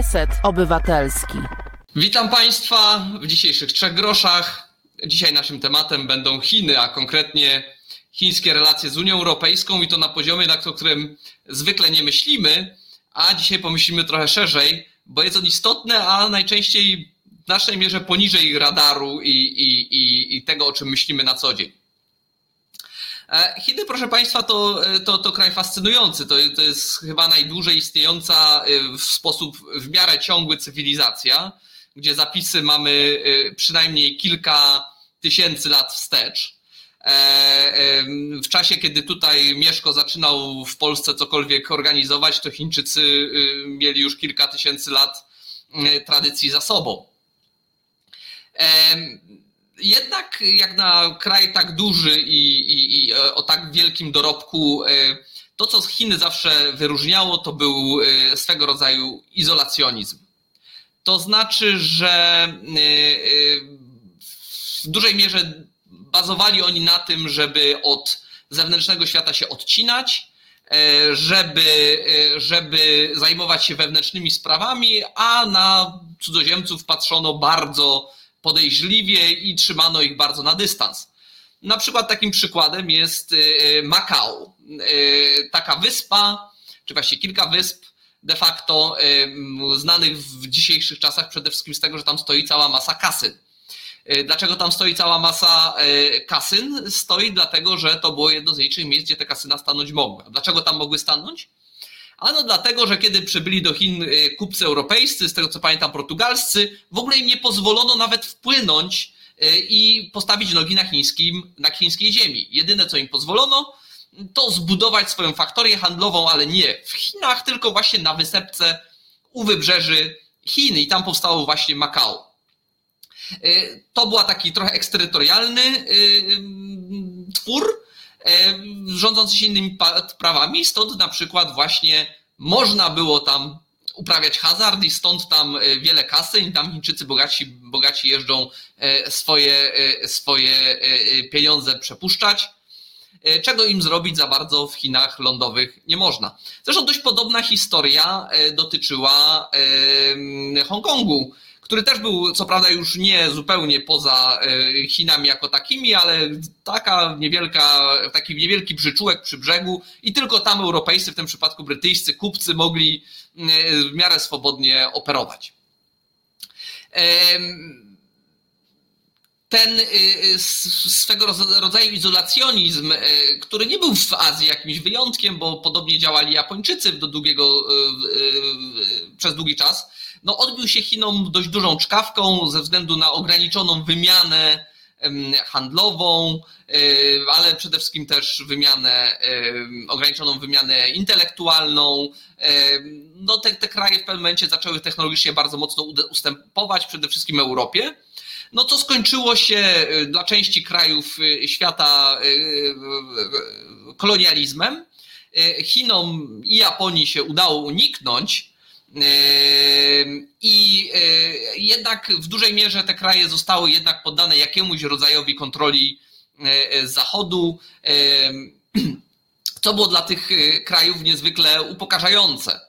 Reset Obywatelski. Witam Państwa w dzisiejszych trzech groszach. Dzisiaj naszym tematem będą Chiny, a konkretnie chińskie relacje z Unią Europejską i to na poziomie, na którym zwykle nie myślimy, a dzisiaj pomyślimy trochę szerzej, bo jest on istotny, a najczęściej w naszej mierze poniżej radaru i, i, i, i tego, o czym myślimy na co dzień. E, Chiny, proszę Państwa, to, to, to kraj fascynujący. To, to jest chyba najdłużej istniejąca e, w sposób w miarę ciągły cywilizacja, gdzie zapisy mamy e, przynajmniej kilka tysięcy lat wstecz. W czasie, kiedy tutaj Mieszko zaczynał w Polsce cokolwiek organizować, to Chińczycy mieli już kilka tysięcy lat tradycji za sobą. Jednak jak na kraj tak duży i, i, i, o tak wielkim dorobku, e, to co Chiny zawsze wyróżniało, to był e, swego rodzaju izolacjonizm. To znaczy, że e, w dużej mierze bazowali oni na tym, żeby od zewnętrznego świata się odcinać, żeby, żeby zajmować się wewnętrznymi sprawami, a na cudzoziemców patrzono bardzo podejrzliwie i trzymano ich bardzo na dystans. Na przykład takim przykładem jest y, y, Makao. Y, taka wyspa, czy właściwie kilka wysp, de facto znanych w dzisiejszych czasach przede wszystkim z tego, że tam stoi cała masa kasyn. Dlaczego tam stoi cała masa kasyn? Stoi dlatego, że to było jedno z nielicznych miejsc, gdzie te kasyna stanąć mogły. Dlaczego tam mogły stanąć? Ano dlatego, że kiedy przybyli do Chin y, kupcy europejscy, z tego co pamiętam portugalscy, w ogóle im nie pozwolono nawet wpłynąć y, i postawić nogi na, chińskim, na chińskiej ziemi. Jedyne co im pozwolono, to zbudować swoją faktorię handlową, ale nie w Chinach, tylko właśnie na wysepce u wybrzeży Chin i tam powstało właśnie Makao. Y, to była taki trochę eksterytorialny twór, rządzący się innymi prawami, stąd na przykład właśnie można było tam uprawiać hazard i stąd tam e, wiele kasy i tam Chińczycy bogaci, bogaci jeżdżą e, swoje, swoje pieniądze przepuszczać, czego im zrobić za bardzo w Chinach lądowych nie można. Zresztą dość podobna historia dotyczyła Hongkongu który też był co prawda już nie zupełnie poza e, Chinami jako takimi, ale taka niewielka, taki niewielki przyczółek przy brzegu i tylko tam europejscy, w tym przypadku brytyjscy kupcy mogli e, w miarę swobodnie operować. Ten e, swego rodzaju izolacjonizm, który nie był w Azji jakimś wyjątkiem, bo podobnie działali Japończycy do długiego, przez długi czas, no odbił się Chinom dość dużą czkawką ze względu na ograniczoną wymianę handlową, e, ale przede wszystkim też wymianę, ograniczoną wymianę intelektualną. No te, te kraje w pewnym momencie zaczęły technologicznie bardzo mocno ustępować, przede wszystkim Europie. No to skończyło się e, dla części krajów e, świata kolonializmem. Chinom i Japonii się udało uniknąć i e, jednak w dużej mierze te kraje zostały jednak poddane jakiemuś rodzajowi kontroli e, Zachodu, co było dla tych krajów niezwykle upokarzające.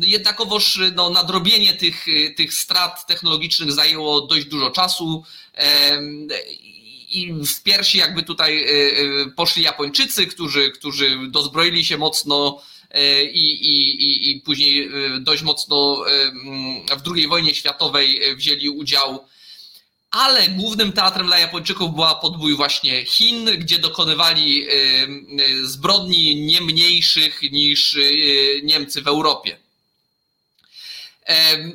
Jednakowoż no, nadrobienie tych, tych strat technologicznych zajęło dość dużo czasu i w piersi jakby tutaj poszli Japończycy, którzy, którzy dozbroili się mocno i, i, i później e, dość mocno e, w II wojnie światowej wzięli udział. Ale głównym teatrem dla Japończyków była podbój właśnie Chin, gdzie dokonywali zbrodni nie mniejszych niż Niemcy w Europie.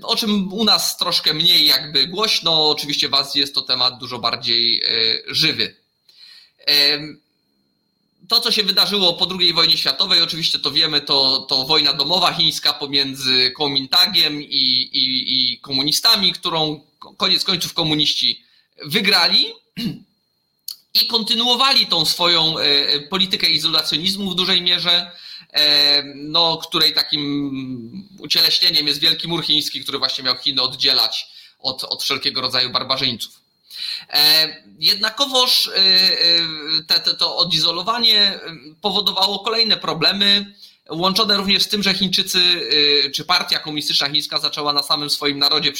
O czym u nas troszkę mniej jakby głośno, oczywiście w Azji jest to temat dużo bardziej żywy to, co się wydarzyło po II wojnie światowej, oczywiście to wiemy, to, to wojna domowa chińska pomiędzy Kuomintagiem i, i, i komunistami, którą koniec końców komuniści wygrali i kontynuowali tą swoją e, politykę izolacjonizmu w dużej mierze, e, no, której takim ucieleśnieniem jest Wielki Mur Chiński, który właśnie miał Chiny oddzielać od, od wszelkiego rodzaju barbarzyńców. E, jednakowoż e, e, te, to odizolowanie powodowało kolejne problemy. łączone również z tym, że Chińczycy czy partia komunistyczna chińska zaczęła na samym swoim narodzie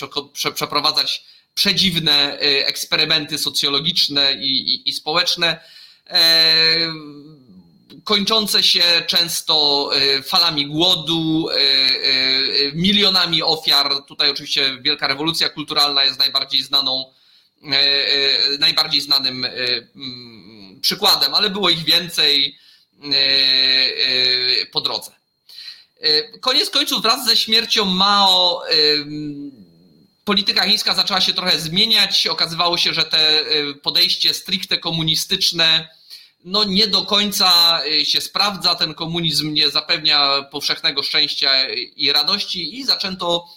przeprowadzać przedziwne eksperymenty socjologiczne i, i, i społeczne kończące się często falami głodu, milionami ofiar. Tutaj oczywiście wielka rewolucja kulturalna jest najbardziej znaną, najbardziej znanym mm, przykładem, ale było ich więcej po drodze. Koniec końców wraz ze śmiercią Mao polityka chińska zaczęła się trochę zmieniać. Okazywało się, że te podejście stricte komunistyczne no nie do końca się sprawdza, ten komunizm nie zapewnia powszechnego szczęścia i radości i zaczęto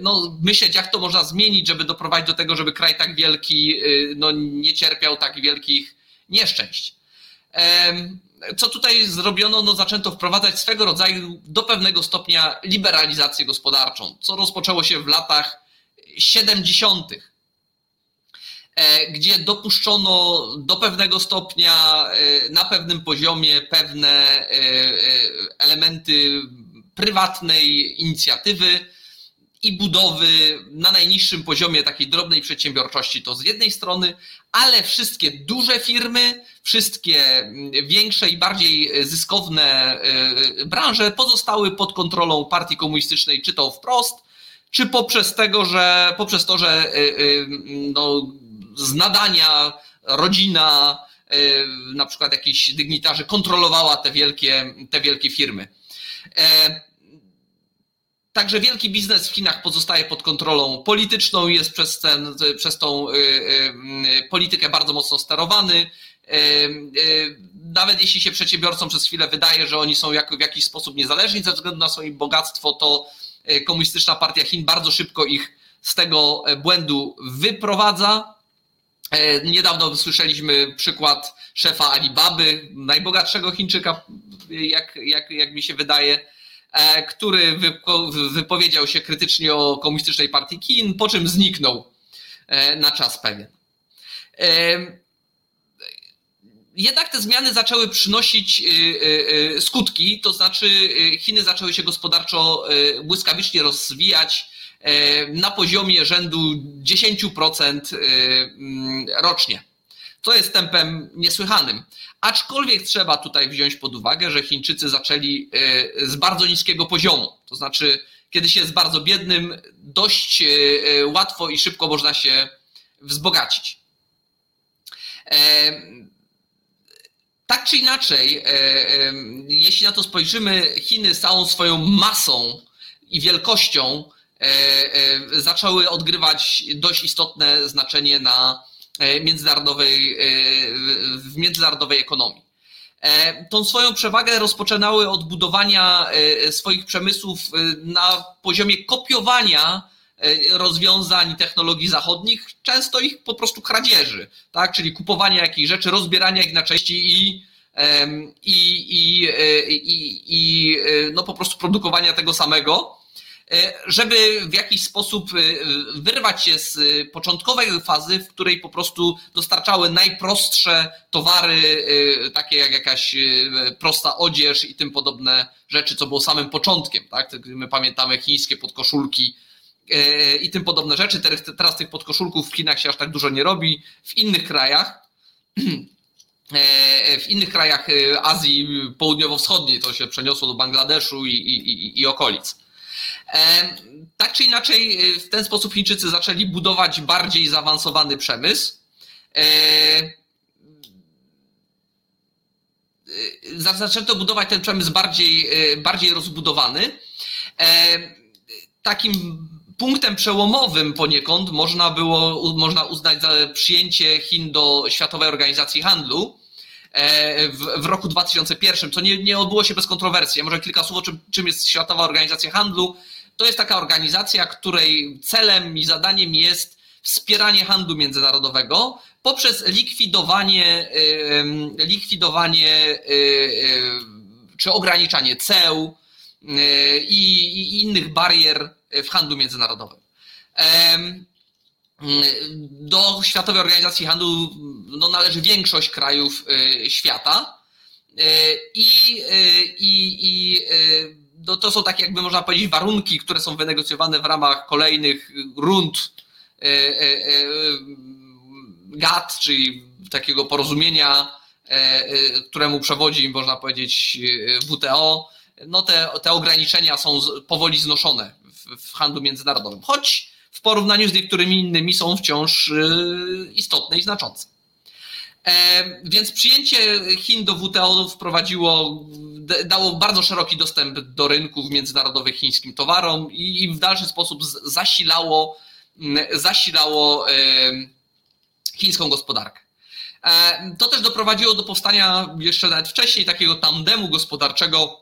no, myśleć, jak to można zmienić, żeby doprowadzić do tego, żeby kraj tak wielki y, no, nie cierpiał tak wielkich nieszczęść. Co tutaj zrobiono? No, zaczęto wprowadzać swego rodzaju do pewnego stopnia liberalizację gospodarczą, co rozpoczęło się w latach 70. E, gdzie dopuszczono do pewnego stopnia, e, na pewnym poziomie pewne e, elementy prywatnej inicjatywy i budowy na najniższym poziomie takiej drobnej przedsiębiorczości to z jednej strony, ale wszystkie duże firmy, wszystkie większe i bardziej zyskowne branże pozostały pod kontrolą partii komunistycznej, czy to wprost, czy poprzez tego, że poprzez to, że no, z nadania rodzina, e, na przykład jakiś dygnitarzy kontrolowała te wielkie, te wielkie firmy. E, także wielki biznes w Chinach pozostaje pod kontrolą polityczną jest przez, ten, przez tą e, politykę bardzo mocno sterowany. Nawet jeśli się przedsiębiorcom przez chwilę wydaje, że oni są w jakiś sposób niezależni ze względu na swoje bogactwo, to komunistyczna partia Chin bardzo szybko ich z tego błędu wyprowadza. E, niedawno słyszeliśmy przykład szefa Alibaby, najbogatszego Chińczyka, jak, jak, jak mi się wydaje, e, który wypowiedział się krytycznie o komunistycznej partii Chin, po czym zniknął e, na czas pewien. Jednak te zmiany zaczęły przynosić skutki, to znaczy Chiny zaczęły się gospodarczo błyskawicznie rozwijać, E, na poziomie rzędu 10% e, mm, rocznie. To jest tempem niesłychanym. Aczkolwiek trzeba tutaj wziąć pod uwagę, że Chińczycy zaczęli e, z bardzo niskiego poziomu. To znaczy, kiedy się jest bardzo biednym, dość łatwo i szybko można się wzbogacić. Tak czy inaczej, jeśli na to spojrzymy, Chiny całą swoją masą i wielkością E, e, zaczęły odgrywać dość istotne znaczenie na e, międzynarodowej, w międzynarodowej ekonomii. Tą swoją przewagę rozpoczynały od budowania swoich przemysłów na poziomie kopiowania rozwiązań technologii zachodnich, często ich po prostu kradzieży, tak? czyli kupowania jakichś rzeczy, rozbierania ich na części i, i, i, i, i no po prostu produkowania tego samego. E, żeby w jakiś sposób e, wyrwać się z początkowej fazy, w której po prostu dostarczały najprostsze towary, e, takie jak jakaś prosta odzież i tym podobne rzeczy, co było samym początkiem. Tak? My pamiętamy chińskie podkoszulki i tym podobne rzeczy. Teraz tych podkoszulków w Chinach się aż tak dużo nie robi. W innych krajach w innych krajach Azji Południowo-Wschodniej to się przeniosło do Bangladeszu i, i, i okolic. Tak czy inaczej, y, w ten sposób Chińczycy zaczęli budować bardziej zaawansowany przemysł. Y, zaczęto budować ten przemysł bardziej, bardziej rozbudowany. Takim punktem przełomowym poniekąd można było można uznać za przyjęcie Chin do Światowej Organizacji Handlu e, w, w roku 2001, co nie, nie odbyło się bez kontrowersji. Może kilka słów o czym, czym jest Światowa Organizacja Handlu. To jest taka organizacja, której celem i zadaniem jest wspieranie handlu międzynarodowego poprzez likwidowanie, likwidowanie czy ograniczanie ceł i innych barier w handlu międzynarodowym. Do Światowej Organizacji Handlu no, należy większość krajów świata. I, i, i to są takie, jakby można powiedzieć, warunki, które są wynegocjowane w ramach kolejnych rund GATT, czyli takiego porozumienia, któremu przewodzi, można powiedzieć, WTO. No te, te ograniczenia są powoli znoszone w, w handlu międzynarodowym, choć w porównaniu z niektórymi innymi są wciąż istotne i znaczące. E, więc przyjęcie Chin do WTO wprowadziło, dało bardzo szeroki dostęp do rynków międzynarodowych chińskim towarom i w dalszy sposób zasilało, zasilało e, chińską gospodarkę. E, to też doprowadziło do powstania jeszcze nawet wcześniej takiego tandemu gospodarczego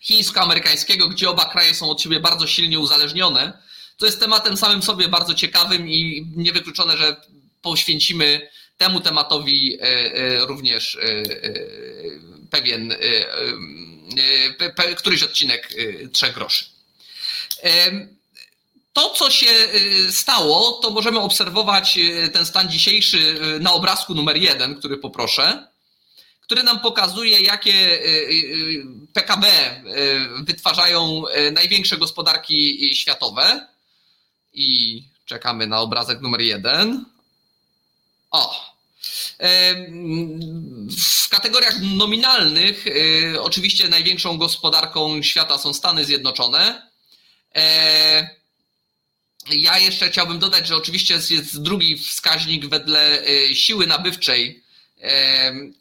chińsko-amerykańskiego, gdzie oba kraje są od siebie bardzo silnie uzależnione. To jest tematem samym sobie bardzo ciekawym i niewykluczone, że poświęcimy temu tematowi e, e, również e, pewien, któryś odcinek trzech groszy. To, co się stało, to możemy obserwować ten stan dzisiejszy na obrazku numer jeden, który poproszę, który nam pokazuje, jakie PKB wytwarzają największe gospodarki światowe. I czekamy na obrazek numer jeden. O. W kategoriach nominalnych y, oczywiście największą gospodarką świata są Stany Zjednoczone. E, ja jeszcze chciałbym dodać, że oczywiście jest drugi wskaźnik wedle y, siły nabywczej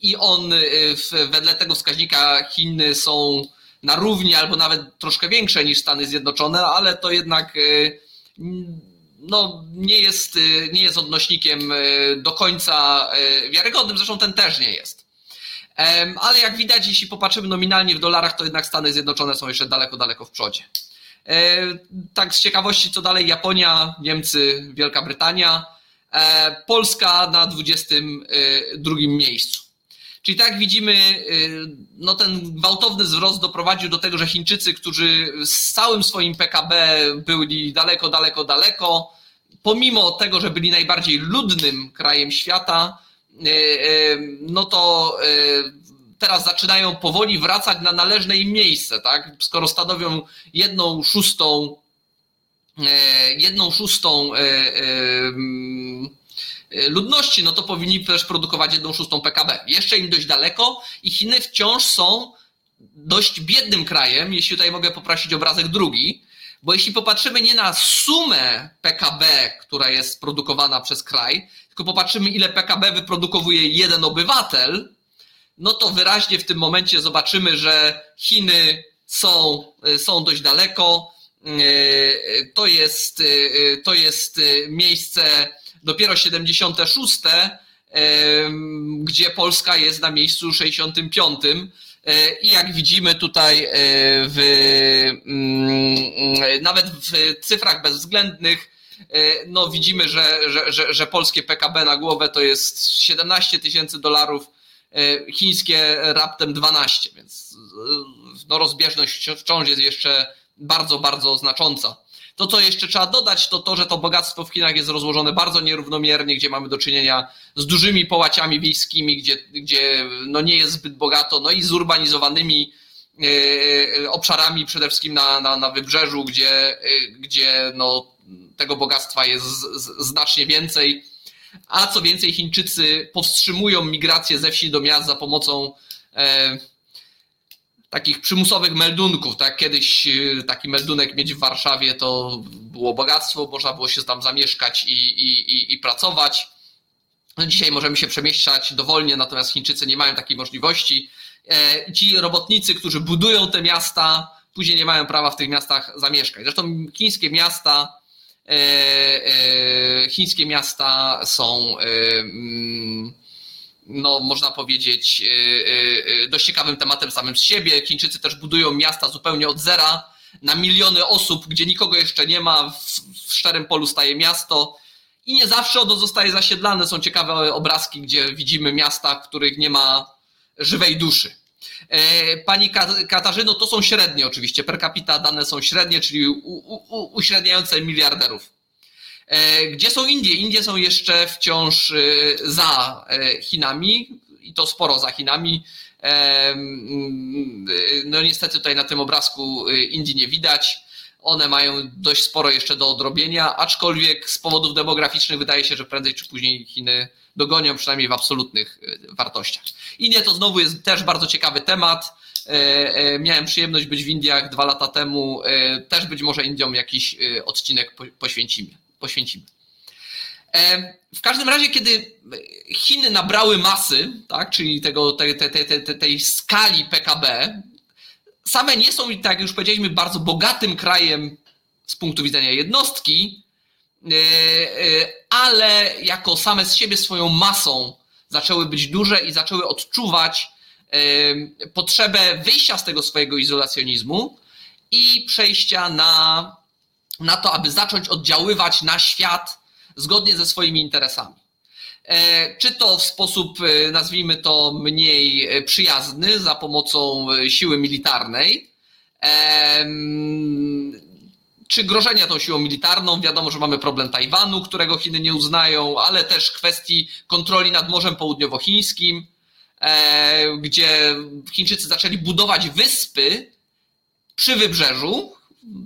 i on y, wedle tego wskaźnika Chiny są na równi albo nawet troszkę większe niż Stany Zjednoczone, ale to jednak no, nie, jest, y, nie jest odnośnikiem y, do końca y, wiarygodnym, zresztą ten też nie jest. Ale jak widać, jeśli popatrzymy nominalnie w dolarach, to jednak Stany Zjednoczone są jeszcze daleko, daleko w przodzie. Tak z ciekawości, co dalej Japonia, Niemcy, Wielka Brytania, e, Polska na 22 miejscu. Czyli tak widzimy, no ten gwałtowny wzrost doprowadził do tego, że Chińczycy, którzy z całym swoim PKB byli daleko, daleko, daleko, pomimo tego, że byli najbardziej ludnym krajem świata, e, e, no to teraz zaczynają powoli wracać na należne im miejsce, tak? Skoro stanowią jedną szóstą, jedną szóstą ludności, no to powinni też produkować jedną szóstą PKB. Jeszcze im dość daleko i Chiny wciąż są dość biednym krajem, jeśli tutaj mogę poprosić obrazek drugi, bo jeśli popatrzymy nie na sumę PKB, która jest produkowana przez kraj, tylko popatrzymy, ile PKB wyprodukowuje jeden obywatel, no to wyraźnie w tym momencie zobaczymy, że Chiny są, są dość daleko. To jest, to jest miejsce dopiero 76, gdzie Polska jest na miejscu 65. E, I jak widzimy tutaj e, w, mm, nawet w cyfrach bezwzględnych, e, no widzimy, że, że, że, że polskie PKB na głowę to jest 17 tysięcy dolarów, chińskie raptem 12, więc no rozbieżność wciąż jest jeszcze bardzo, bardzo znacząca. To, co jeszcze trzeba dodać, to to, że to bogactwo w Chinach jest rozłożone bardzo nierównomiernie, gdzie mamy do czynienia z dużymi połaciami wiejskimi, gdzie, gdzie no nie jest zbyt bogato, no i zurbanizowanymi e, obszarami, przede wszystkim na, na, na wybrzeżu, gdzie, e, gdzie no, tego bogactwa jest znacznie więcej. A co więcej, Chińczycy powstrzymują migrację ze wsi do miast za pomocą e, takich przymusowych meldunków. Tak? Kiedyś y, taki meldunek mieć w Warszawie to było bogactwo, można było się tam zamieszkać i, i, i, i pracować. No dzisiaj możemy się przemieszczać dowolnie, natomiast Chińczycy nie mają takiej możliwości. E, ci robotnicy, którzy budują te miasta, później nie mają prawa w tych miastach zamieszkać. Zresztą chińskie miasta, e, e, chińskie miasta są mm, no, można powiedzieć, e, e, e, dość ciekawym tematem samym z siebie. Chińczycy też budują miasta zupełnie od zera na miliony osób, gdzie nikogo jeszcze nie ma, w, szczerym polu staje miasto i nie zawsze ono zostaje zasiedlane. Są ciekawe obrazki, gdzie widzimy miasta, w których nie ma żywej duszy. Pani Katarzyno, to są średnie oczywiście, per capita dane są średnie, czyli uśredniające miliarderów. E, gdzie są Indie? Indie są jeszcze wciąż e, za e, Chinami i to sporo za Chinami. No niestety tutaj na tym obrazku Indii nie widać. One mają dość sporo jeszcze do odrobienia, aczkolwiek z powodów demograficznych wydaje się, że prędzej czy później Chiny dogonią, przynajmniej w absolutnych wartościach. Indie to znowu jest też bardzo ciekawy temat. Miałem przyjemność być w Indiach dwa lata temu. Też być może Indiom jakiś odcinek poświęcimy. Poświęcimy. W każdym razie, kiedy Chiny nabrały masy, tak, czyli tego, tej, tej, tej, tej skali PKB, same nie są, tak jak już powiedzieliśmy, bardzo bogatym krajem z punktu widzenia jednostki, e, e, ale jako same z siebie swoją masą zaczęły być duże i zaczęły odczuwać e, potrzebę wyjścia z tego swojego izolacjonizmu i przejścia na, na to, aby zacząć oddziaływać na świat zgodnie ze swoimi interesami. E, czy to w sposób, e, nazwijmy to, mniej e, przyjazny za pomocą siły militarnej, czy grożenia tą siłą militarną. Wiadomo, że mamy problem Tajwanu, którego Chiny nie uznają, ale też kwestii kontroli nad Morzem Południowochińskim, gdzie Chińczycy zaczęli budować wyspy przy wybrzeżu,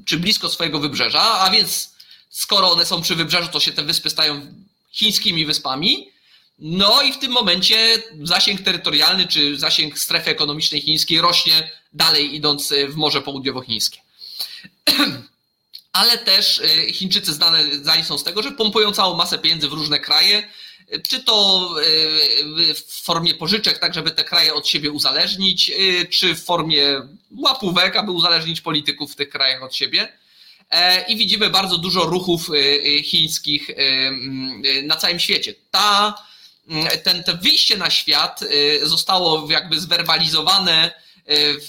czy blisko swojego wybrzeża, a więc skoro one są przy wybrzeżu, to się te wyspy stają chińskimi wyspami. No i w tym momencie zasięg terytorialny czy zasięg strefy ekonomicznej chińskiej rośnie dalej idąc w Morze Południowochińskie. Ale też e, Chińczycy znani są z tego, że pompują całą masę pieniędzy w różne kraje, czy to e, w formie pożyczek, tak żeby te kraje od siebie uzależnić, e, czy w formie łapówek, aby uzależnić polityków w tych krajach od siebie. E, i widzimy bardzo dużo ruchów chińskich na całym świecie. Ta, ten, to wyjście na świat zostało jakby zwerbalizowane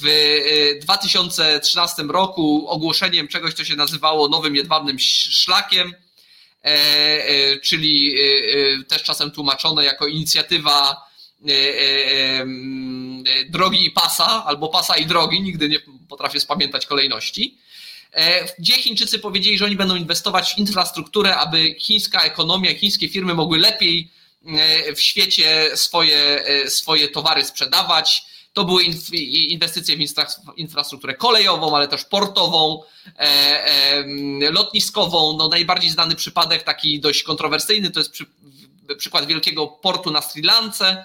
w 2013 roku ogłoszeniem czegoś, co się nazywało nowym jedwabnym szlakiem, czyli też czasem tłumaczone jako inicjatywa drogi i pasa, albo pasa i drogi, nigdy nie potrafię spamiętać kolejności. E, gdzie Chińczycy powiedzieli, że oni będą inwestować w infrastrukturę, aby chińska ekonomia, chińskie firmy mogły lepiej e, w świecie swoje, e, swoje towary sprzedawać. To były inwestycje w infrastrukturę kolejową, ale też portową, lotniskową. No najbardziej znany przypadek, taki dość kontrowersyjny, to jest przy, przykład wielkiego portu na Sri Lance,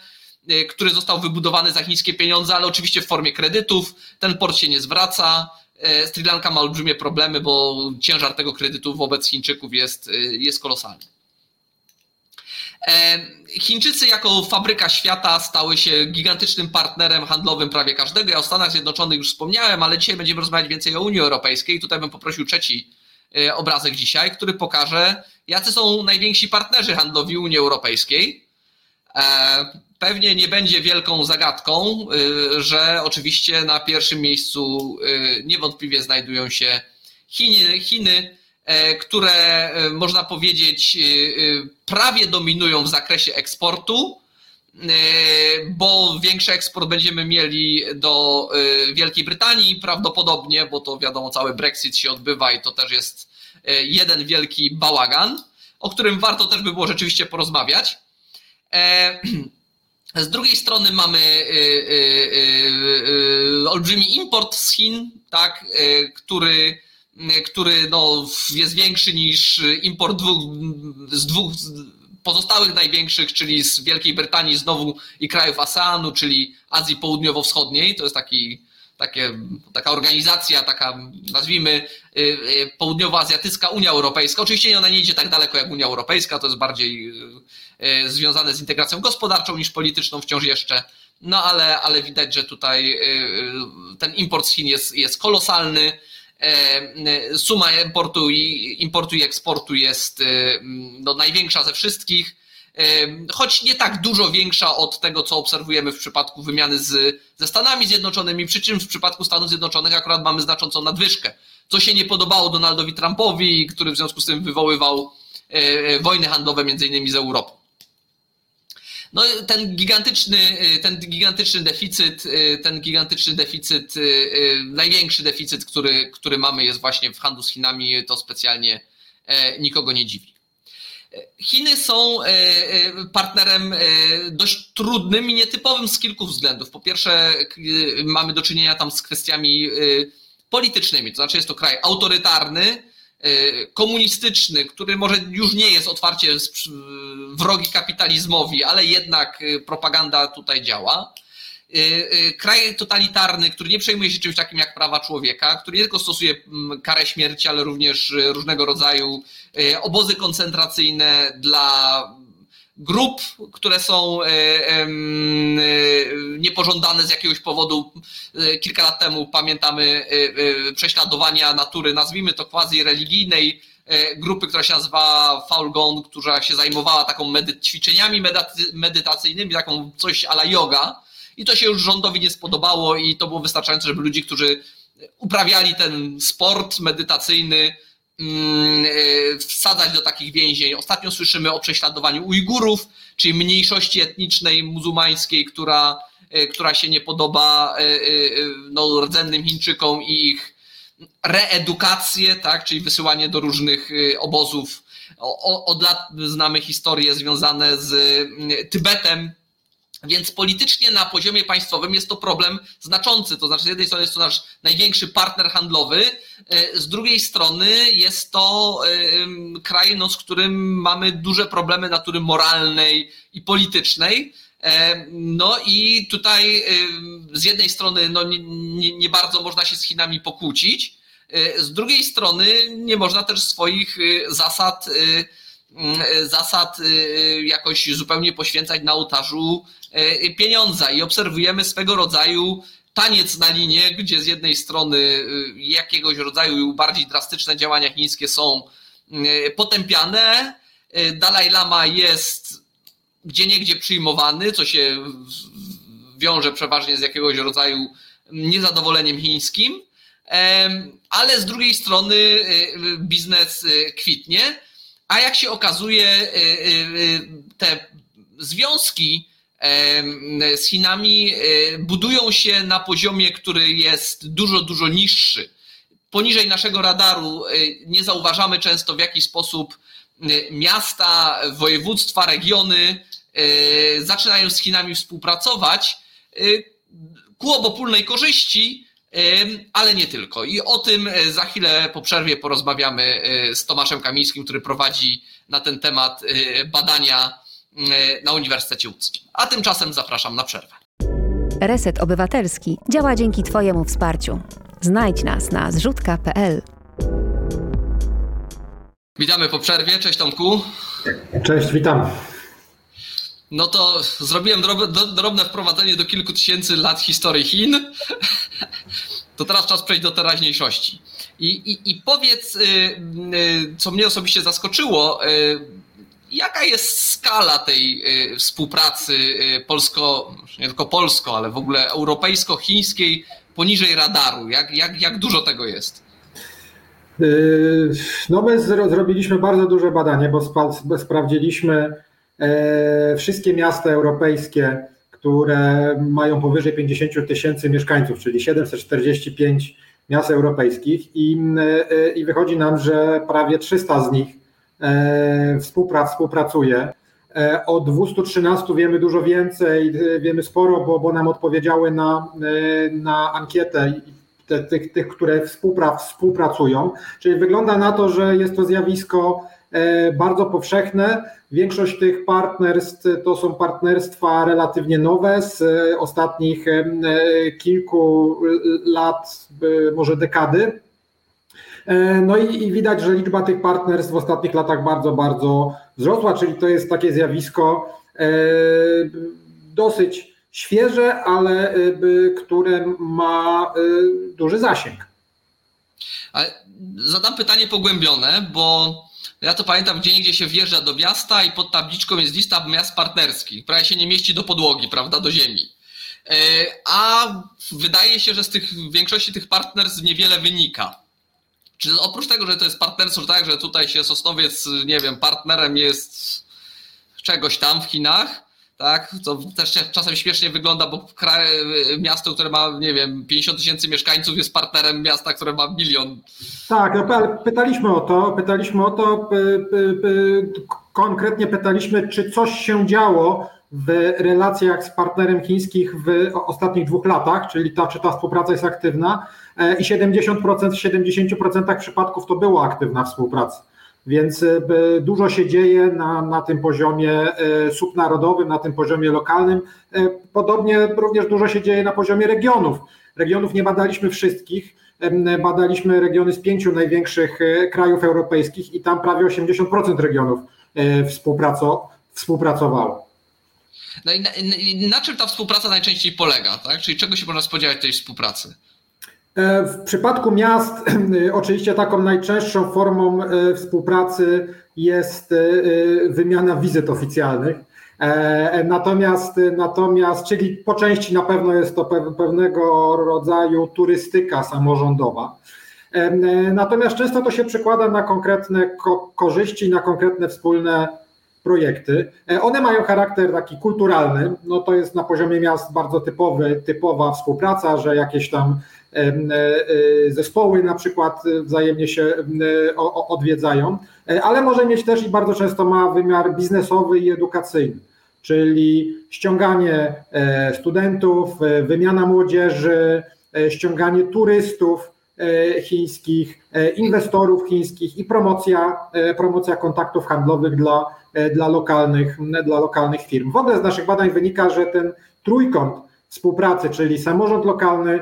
który został wybudowany za chińskie pieniądze, ale oczywiście w formie kredytów. Ten port się nie zwraca. E, Sri Lanka ma olbrzymie problemy, bo ciężar tego kredytu wobec Chińczyków jest, e, jest kolosalny. E, Chińczycy jako fabryka świata stały się gigantycznym partnerem handlowym prawie każdego. Ja o Stanach Zjednoczonych już wspomniałem, ale dzisiaj będziemy rozmawiać więcej o Unii Europejskiej. Tutaj bym poprosił trzeci obrazek dzisiaj, który pokaże, jacy są najwięksi partnerzy handlowi Unii Europejskiej. Pewnie nie będzie wielką zagadką, że oczywiście na pierwszym miejscu niewątpliwie znajdują się Chiny, Chiny e, które e, można powiedzieć y, prawie dominują w zakresie eksportu, e, bo większy eksport będziemy mieli do Wielkiej Brytanii prawdopodobnie, bo to wiadomo, cały Brexit się odbywa i to też jest jeden wielki bałagan, o którym warto też by było rzeczywiście porozmawiać. Z drugiej strony mamy olbrzymi import z Chin, tak, który, który no jest większy niż import dwóch, z dwóch pozostałych największych, czyli z Wielkiej Brytanii znowu i krajów ASEANu, czyli Azji Południowo-Wschodniej. To jest taki, takie, taka organizacja, taka nazwijmy Południowoazjatycka Unia Europejska. Oczywiście ona nie idzie tak daleko jak Unia Europejska, to jest bardziej związane z integracją gospodarczą niż polityczną wciąż jeszcze. No ale, ale widać, że tutaj ten import z Chin jest, jest kolosalny. E, suma importu i, importu i eksportu jest no, największa ze wszystkich, choć nie tak dużo większa od tego, co obserwujemy w przypadku wymiany z, ze Stanami Zjednoczonymi, przy czym w przypadku Stanów Zjednoczonych akurat mamy znaczącą nadwyżkę, co się nie podobało Donaldowi Trumpowi, który w związku z tym wywoływał wojny handlowe między innymi z Europą. No, ten gigantyczny, y, ten gigantyczny deficyt, y, ten gigantyczny deficyt, y, największy deficyt, który, który mamy jest właśnie w handlu z Chinami, to specjalnie e, nikogo nie dziwi. Chiny są partnerem dość trudnym i nietypowym z kilku względów. Po pierwsze, mamy do czynienia tam z kwestiami politycznymi, to znaczy jest to kraj autorytarny, komunistyczny, który może już nie jest otwarcie wrogi kapitalizmowi, ale jednak propaganda tutaj działa. Y, y, kraj totalitarny, który nie przejmuje się czymś takim jak prawa człowieka, który nie tylko stosuje mm, karę śmierci, ale również y, różnego rodzaju obozy koncentracyjne dla grup, które są niepożądane z jakiegoś powodu. Kilka lat temu pamiętamy prześladowania natury, nazwijmy to quasi religijnej, grupy, która się nazywa Falun która się zajmowała taką medy- ćwiczeniami medytacyjnymi, taką coś ala yoga i to się już rządowi nie spodobało i to było wystarczające, żeby ludzi, którzy uprawiali ten sport medytacyjny, e, wsadzać do takich więzień. Ostatnio słyszymy o prześladowaniu Ujgurów, czyli mniejszości etnicznej muzułmańskiej, która, e, która się nie podoba e, no, rdzennym Chińczykom i ich reedukację, tak, czyli wysyłanie do różnych obozów. Od lat znamy historie związane z Tybetem, więc politycznie na poziomie państwowym jest to problem znaczący. To znaczy, z jednej strony jest to nasz największy partner handlowy, e, z drugiej strony jest to e, kraj, no, z którym mamy duże problemy natury moralnej i politycznej. E, no i tutaj z jednej strony no, nie, nie, nie bardzo można się z Chinami pokłócić, z drugiej strony nie można też swoich zasad zasad jakoś zupełnie poświęcać na ołtarzu E, pieniądza. I obserwujemy swego rodzaju taniec na linie, gdzie z jednej strony e, jakiegoś rodzaju bardziej drastyczne działania chińskie są e, potępiane. Dalaj Lama jest gdzie niegdzie przyjmowany, co się wiąże przeważnie z jakiegoś rodzaju niezadowoleniem chińskim, ale z drugiej strony biznes kwitnie, a jak się okazuje, te związki z Chinami budują się na poziomie, który jest dużo, dużo niższy. Poniżej naszego radaru nie zauważamy często w jaki sposób miasta, województwa, regiony zaczynają z Chinami współpracować ku obopólnej korzyści, ale nie tylko. I o tym za chwilę po przerwie porozmawiamy z Tomaszem Kamińskim, który prowadzi na ten temat badania E, na Uniwersytecie Łódzkim. A tymczasem zapraszam na przerwę. Reset Obywatelski działa dzięki Twojemu wsparciu. Znajdź nas na zrzutka.pl. Witamy po przerwie. Cześć Tomku. Cześć, witam. No to zrobiłem drobne wprowadzenie do kilku tysięcy lat historii Chin. To teraz czas przejść do teraźniejszości. I, i, i powiedz, y, y, co mnie osobiście zaskoczyło, y, Jaka jest skala tej współpracy polsko, nie tylko polsko, ale w ogóle europejsko-chińskiej poniżej radaru? Jak, jak, jak dużo tego jest? No my zrobiliśmy bardzo duże badanie, bo sprawdziliśmy wszystkie miasta europejskie, które mają powyżej 50 tysięcy mieszkańców, czyli 745 miast europejskich i, i wychodzi nam, że prawie 300 z nich E, współprac, współpracuje. E, o 213 wiemy dużo więcej, e, wiemy sporo, bo, bo nam odpowiedziały na, na ankietę tych, tych, które współprac, współpracują. Czyli wygląda na to, że jest to zjawisko bardzo powszechne. Większość tych partnerstw to są partnerstwa relatywnie nowe z ostatnich kilku lat, może dekady. E, no i, i widać, że liczba tych partnerstw w ostatnich latach bardzo, bardzo wzrosła, czyli to jest takie zjawisko e, dosyć świeże, ale e, które ma duży zasięg. Zadam pytanie pogłębione, bo ja to pamiętam, gdzie gdzie się wjeżdża do miasta i pod tabliczką jest lista miast partnerskich. Prawie się nie mieści do podłogi, prawda, do ziemi. A wydaje się, że z tych większości tych partnerstw niewiele wynika. Czy oprócz tego, że to jest partnerstwo, tak, że tutaj się Sosnowiec, nie wiem, partnerem jest czegoś tam w Chinach, tak? To też czasem śmiesznie wygląda, bo kraj, miasto, które ma, nie wiem, 50 tysięcy mieszkańców jest partnerem miasta, które ma milion. Tak, no, pytaliśmy o to, pytaliśmy o to, konkretnie pytaliśmy, czy coś się działo w relacjach z partnerem chińskich w ostatnich dwóch latach, czyli ta, czy ta współpraca jest aktywna i 70%, w 70% przypadków to była aktywna współpraca. Więc dużo się dzieje na, na tym poziomie subnarodowym, na tym poziomie lokalnym. Podobnie również dużo się dzieje na poziomie regionów. Regionów nie badaliśmy wszystkich, badaliśmy regiony z pięciu największych e, krajów europejskich i tam prawie 80% regionów e, współpracowało. No i na, na, czym ta współpraca najczęściej polega? Tak? Czyli czego się można spodziewać tej współpracy? E, w przypadku miast, oczywiście taką najczęstszą formą współpracy jest wymiana wizyt oficjalnych. E, natomiast, natomiast, czyli po części na pewno jest to pewnego rodzaju turystyka samorządowa. E, natomiast często to się przekłada na konkretne korzyści, na konkretne wspólne projekty. E, one mają charakter taki kulturalny, no to jest na poziomie miast bardzo typowy, typowa współpraca, że jakieś tam zespoły na przykład wzajemnie się odwiedzają, ale może mieć też i bardzo często ma wymiar biznesowy i edukacyjny czyli ściąganie e, studentów, e, wymiana młodzieży, e, ściąganie turystów chińskich, inwestorów chińskich i promocja, promocja kontaktów handlowych dla, dla, lokalnych, dla lokalnych firm. W ogóle z naszych badań wynika, że ten trójkąt współpracy, czyli samorząd lokalny,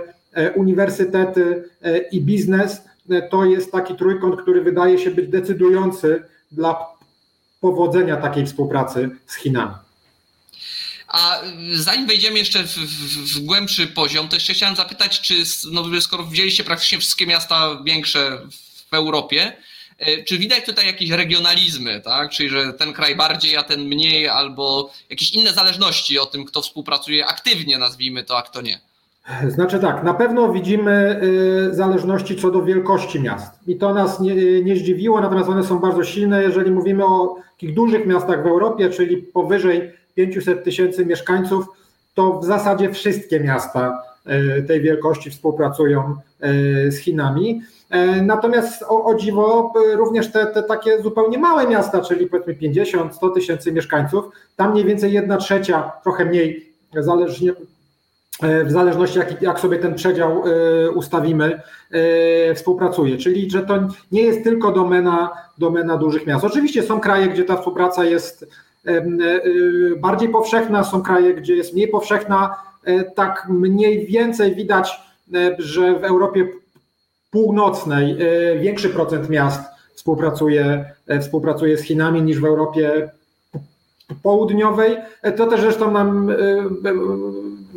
uniwersytety i biznes, to jest taki trójkąt, który wydaje się być decydujący dla powodzenia takiej współpracy z Chinami. A zanim wejdziemy jeszcze w, w, w, głębszy poziom, to jeszcze chciałem zapytać, czy no, skoro widzieliście praktycznie wszystkie miasta większe w Europie, e, czy widać tutaj jakieś regionalizmy, tak? Czyli że ten kraj bardziej, a ten mniej, albo jakieś inne zależności o tym, kto współpracuje aktywnie, nazwijmy to, a kto nie? Znaczy tak, na pewno widzimy y, zależności co do wielkości miast i to nas nie, nie zdziwiło, natomiast one są bardzo silne, jeżeli mówimy o takich dużych miastach w Europie, czyli powyżej 500 tysięcy mieszkańców, to w zasadzie wszystkie miasta e, tej wielkości współpracują z Chinami. E, natomiast o, o dziwo, również te, te, takie zupełnie małe miasta, czyli powiedzmy 50-100 tysięcy mieszkańców, tam mniej więcej jedna trzecia, trochę mniej, zależnie, w zależności jak, jak sobie ten przedział ustawimy, współpracuje. Czyli, że to nie jest tylko domena, domena dużych miast. Oczywiście są kraje, gdzie ta współpraca jest E, bardziej powszechna, są kraje, gdzie jest mniej powszechna. E, tak mniej więcej widać, e, że w Europie Północnej większy procent miast współpracuje, współpracuje z Chinami niż w Europie Południowej. To też zresztą nam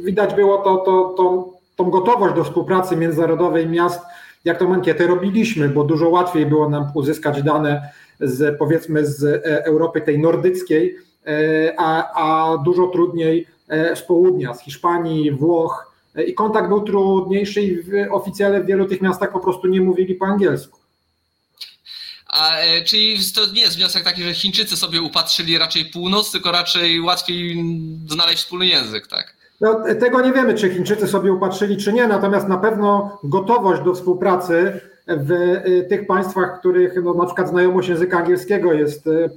widać było to, to, to, tą gotowość do współpracy międzynarodowej miast, jak tą ankietę robiliśmy, bo dużo łatwiej było nam uzyskać dane z powiedzmy z e, Europy tej nordyckiej, e, a, a dużo trudniej e, z południa, z Hiszpanii, Włoch. I kontakt był trudniejszy i oficjale w wielu tych miastach po prostu nie mówili po angielsku. A, czyli to nie jest wniosek taki, że Chińczycy sobie upatrzyli raczej północ, tylko raczej łatwiej znaleźć wspólny język, tak? No, tego nie wiemy, czy Chińczycy sobie upatrzyli, czy nie, natomiast na pewno gotowość do współpracy w y, tych państwach, w których no, na przykład znajomość języka angielskiego jest y,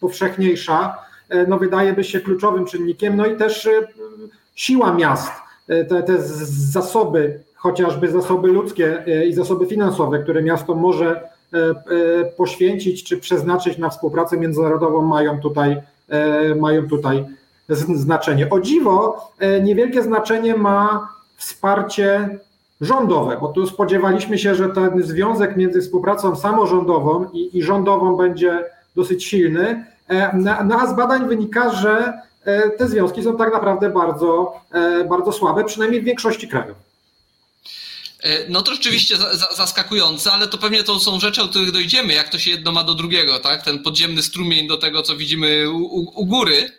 powszechniejsza, y, no, wydaje się kluczowym czynnikiem, no i też siła miast, te, te zasoby, chociażby zasoby ludzkie i zasoby finansowe, które miasto może poświęcić czy przeznaczyć na współpracę międzynarodową, mają tutaj, mają tutaj znaczenie. O dziwo, niewielkie znaczenie ma wsparcie rządowe, bo tu spodziewaliśmy się, że ten związek między współpracą samorządową i, i rządową będzie dosyć silny. E, no a z badań wynika, że e, te związki są tak naprawdę bardzo, e, bardzo słabe, przynajmniej w większości krajów. No to rzeczywiście zaskakujące, ale to pewnie to są rzeczy, o których dojdziemy, jak to się jedno ma do drugiego, tak? Ten podziemny strumień do tego, co widzimy u, u góry.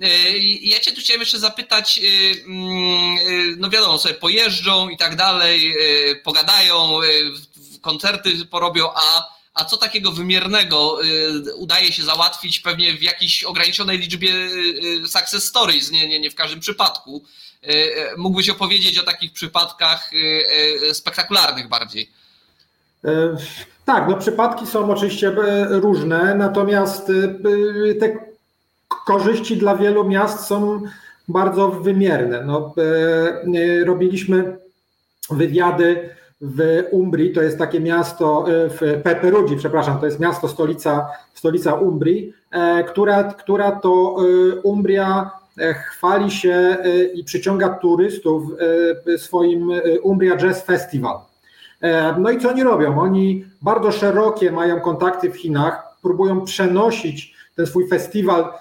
E, ja Cię tu chciałem jeszcze zapytać, e, mm, e, no wiadomo, sobie pojeżdżą i tak dalej, pogadają, koncerty porobią, a, a co takiego wymiernego udaje się załatwić pewnie w jakiejś ograniczonej liczbie success stories, nie, nie, nie w każdym przypadku. Mógłbyś opowiedzieć o takich przypadkach spektakularnych bardziej? Tak, no przypadki są oczywiście różne, natomiast te korzyści dla wielu miast są bardzo wymierne. No, robiliśmy wywiady w Umbrii, to jest takie miasto, w Peperudzi, przepraszam, to jest miasto, stolica, stolica Umbrii, która, która to Umbria E, chwali się e, i przyciąga turystów e, swoim Umbria Jazz Festival. No i co oni robią? Oni bardzo szerokie mają kontakty w Chinach, próbują przenosić ten swój festiwal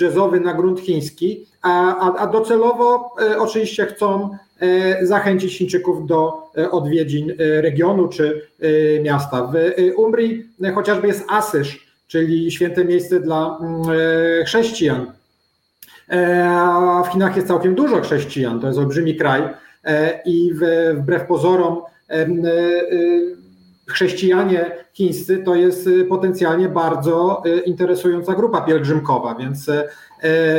jazzowy na grunt chiński, a, a docelowo oczywiście chcą zachęcić Chińczyków do odwiedzin regionu czy miasta. W Umbrii chociażby jest Asyż, czyli święte miejsce dla mm, chrześcijan. E, w Chinach jest całkiem dużo chrześcijan, to jest olbrzymi kraj e, i wbrew pozorom e, chrześcijanie chińscy to jest potencjalnie bardzo interesująca grupa pielgrzymkowa, więc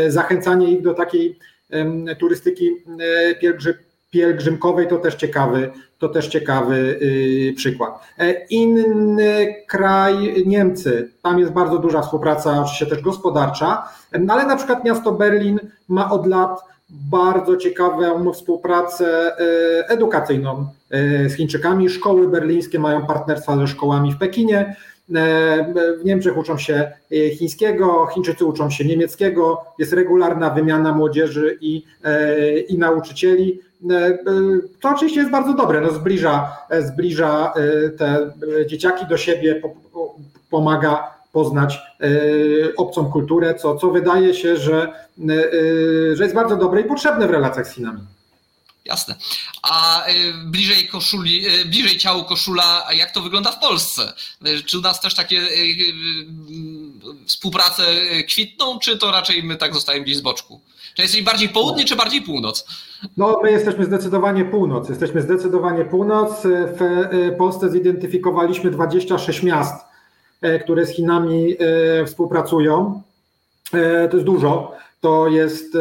zachęcanie ich do takiej turystyki pielgrzymkowej to też ciekawy, to też ciekawy y, przykład. Inny kraj, Niemcy, tam jest bardzo duża współpraca, oczywiście też gospodarcza, ale na przykład miasto Berlin ma od lat bardzo ciekawą współpracę e, edukacyjną e, z Chińczykami. Szkoły berlińskie mają partnerstwa ze szkołami w Pekinie. E, w Niemczech uczą się chińskiego, Chińczycy uczą się niemieckiego, jest regularna wymiana młodzieży i, i nauczycieli. To oczywiście jest bardzo dobre, no zbliża, zbliża te dzieciaki do siebie, pomaga poznać e, obcą kulturę, co, co wydaje się, że, e, e, że jest bardzo dobre i potrzebne w relacjach z Chinami. Jasne. A bliżej koszuli, bliżej ciału koszula, jak to wygląda w Polsce? Czy u nas też takie współprace kwitną, czy to raczej my tak zostajemy gdzieś z boczku? Czy jesteś bardziej południe, czy bardziej północ? No, my jesteśmy zdecydowanie północ. Jesteśmy zdecydowanie północ. W Polsce zidentyfikowaliśmy 26 miast które z Chinami współpracują. To jest dużo. To jest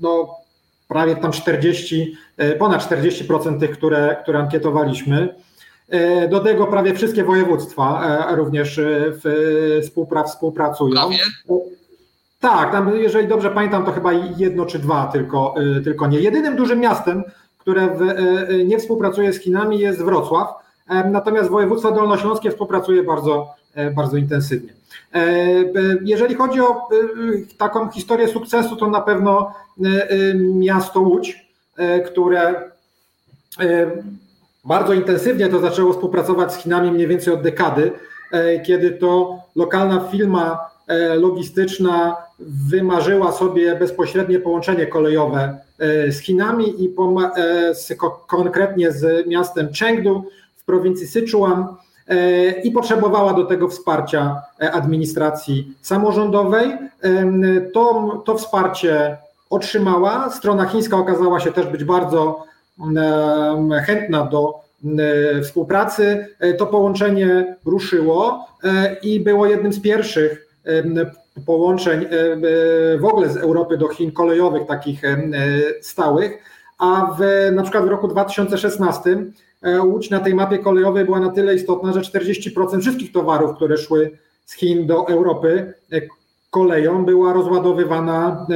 no, prawie tam 40, ponad 40% tych, które, które ankietowaliśmy. Do tego prawie wszystkie województwa również współpra współpracują. Prawie? Tak, tam, jeżeli dobrze pamiętam, to chyba jedno czy dwa tylko, tylko nie. Jedynym dużym miastem, które w, nie współpracuje z Chinami jest Wrocław, natomiast województwo dolnośląskie współpracuje bardzo, E, bardzo intensywnie. E, e, jeżeli chodzi o taką historię sukcesu, to na pewno miasto Łódź, które bardzo intensywnie to zaczęło współpracować z Chinami mniej więcej od dekady, kiedy to lokalna firma logistyczna wymarzyła sobie bezpośrednie połączenie kolejowe z Chinami i konkretnie z miastem Chengdu w prowincji Sichuan E, i potrzebowała do tego wsparcia e, administracji samorządowej. To, to wsparcie otrzymała. Strona chińska okazała się też być bardzo chętna do współpracy. E, to połączenie ruszyło i było jednym z pierwszych połączeń w ogóle z Europy do Chin kolejowych, takich stałych. A w, na przykład w roku 2016 E, Łódź na tej mapie kolejowej była na tyle istotna, że 40% wszystkich towarów, które szły z Chin do Europy e, koleją, była rozładowywana e,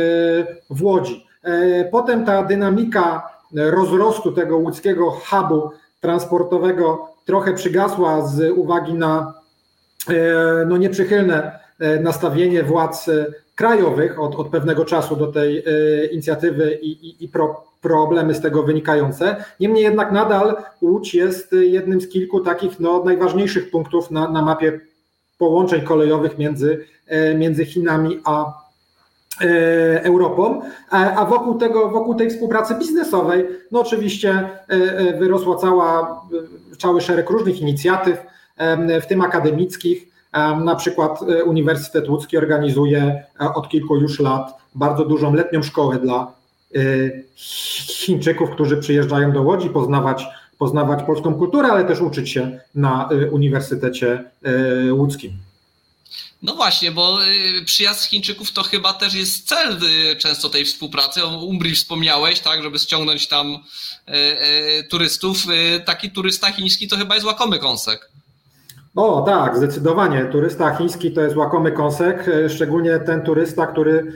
w Łodzi. Potem ta dynamika rozrostu tego łódzkiego hubu transportowego trochę przygasła z uwagi na no, nieprzychylne nastawienie władz krajowych od, od pewnego czasu do tej inicjatywy i, i, i pro, problemy z tego wynikające. Niemniej jednak nadal Łódź jest jednym z kilku takich no, najważniejszych punktów na, na mapie połączeń kolejowych między, e, między Chinami a e, Europą, a wokół, tego, wokół tej współpracy biznesowej, no oczywiście e, wyrosła cała, cały szereg różnych inicjatyw, w tym akademickich. Na przykład Uniwersytet Łódzki organizuje od kilku już lat bardzo dużą letnią szkołę dla Chińczyków, którzy przyjeżdżają do Łodzi poznawać, poznawać polską kulturę, ale też uczyć się na y, Uniwersytecie y, Łódzkim. No właśnie, bo y, przyjazd Chińczyków to chyba też jest cel y, często tej współpracy. O Umbri wspomniałeś, tak, żeby ściągnąć tam y, turystów. Taki turysta chiński to chyba jest łakomy kąsek. O tak, zdecydowanie. Turysta chiński to jest łakomy kąsek, szczególnie ten turysta, który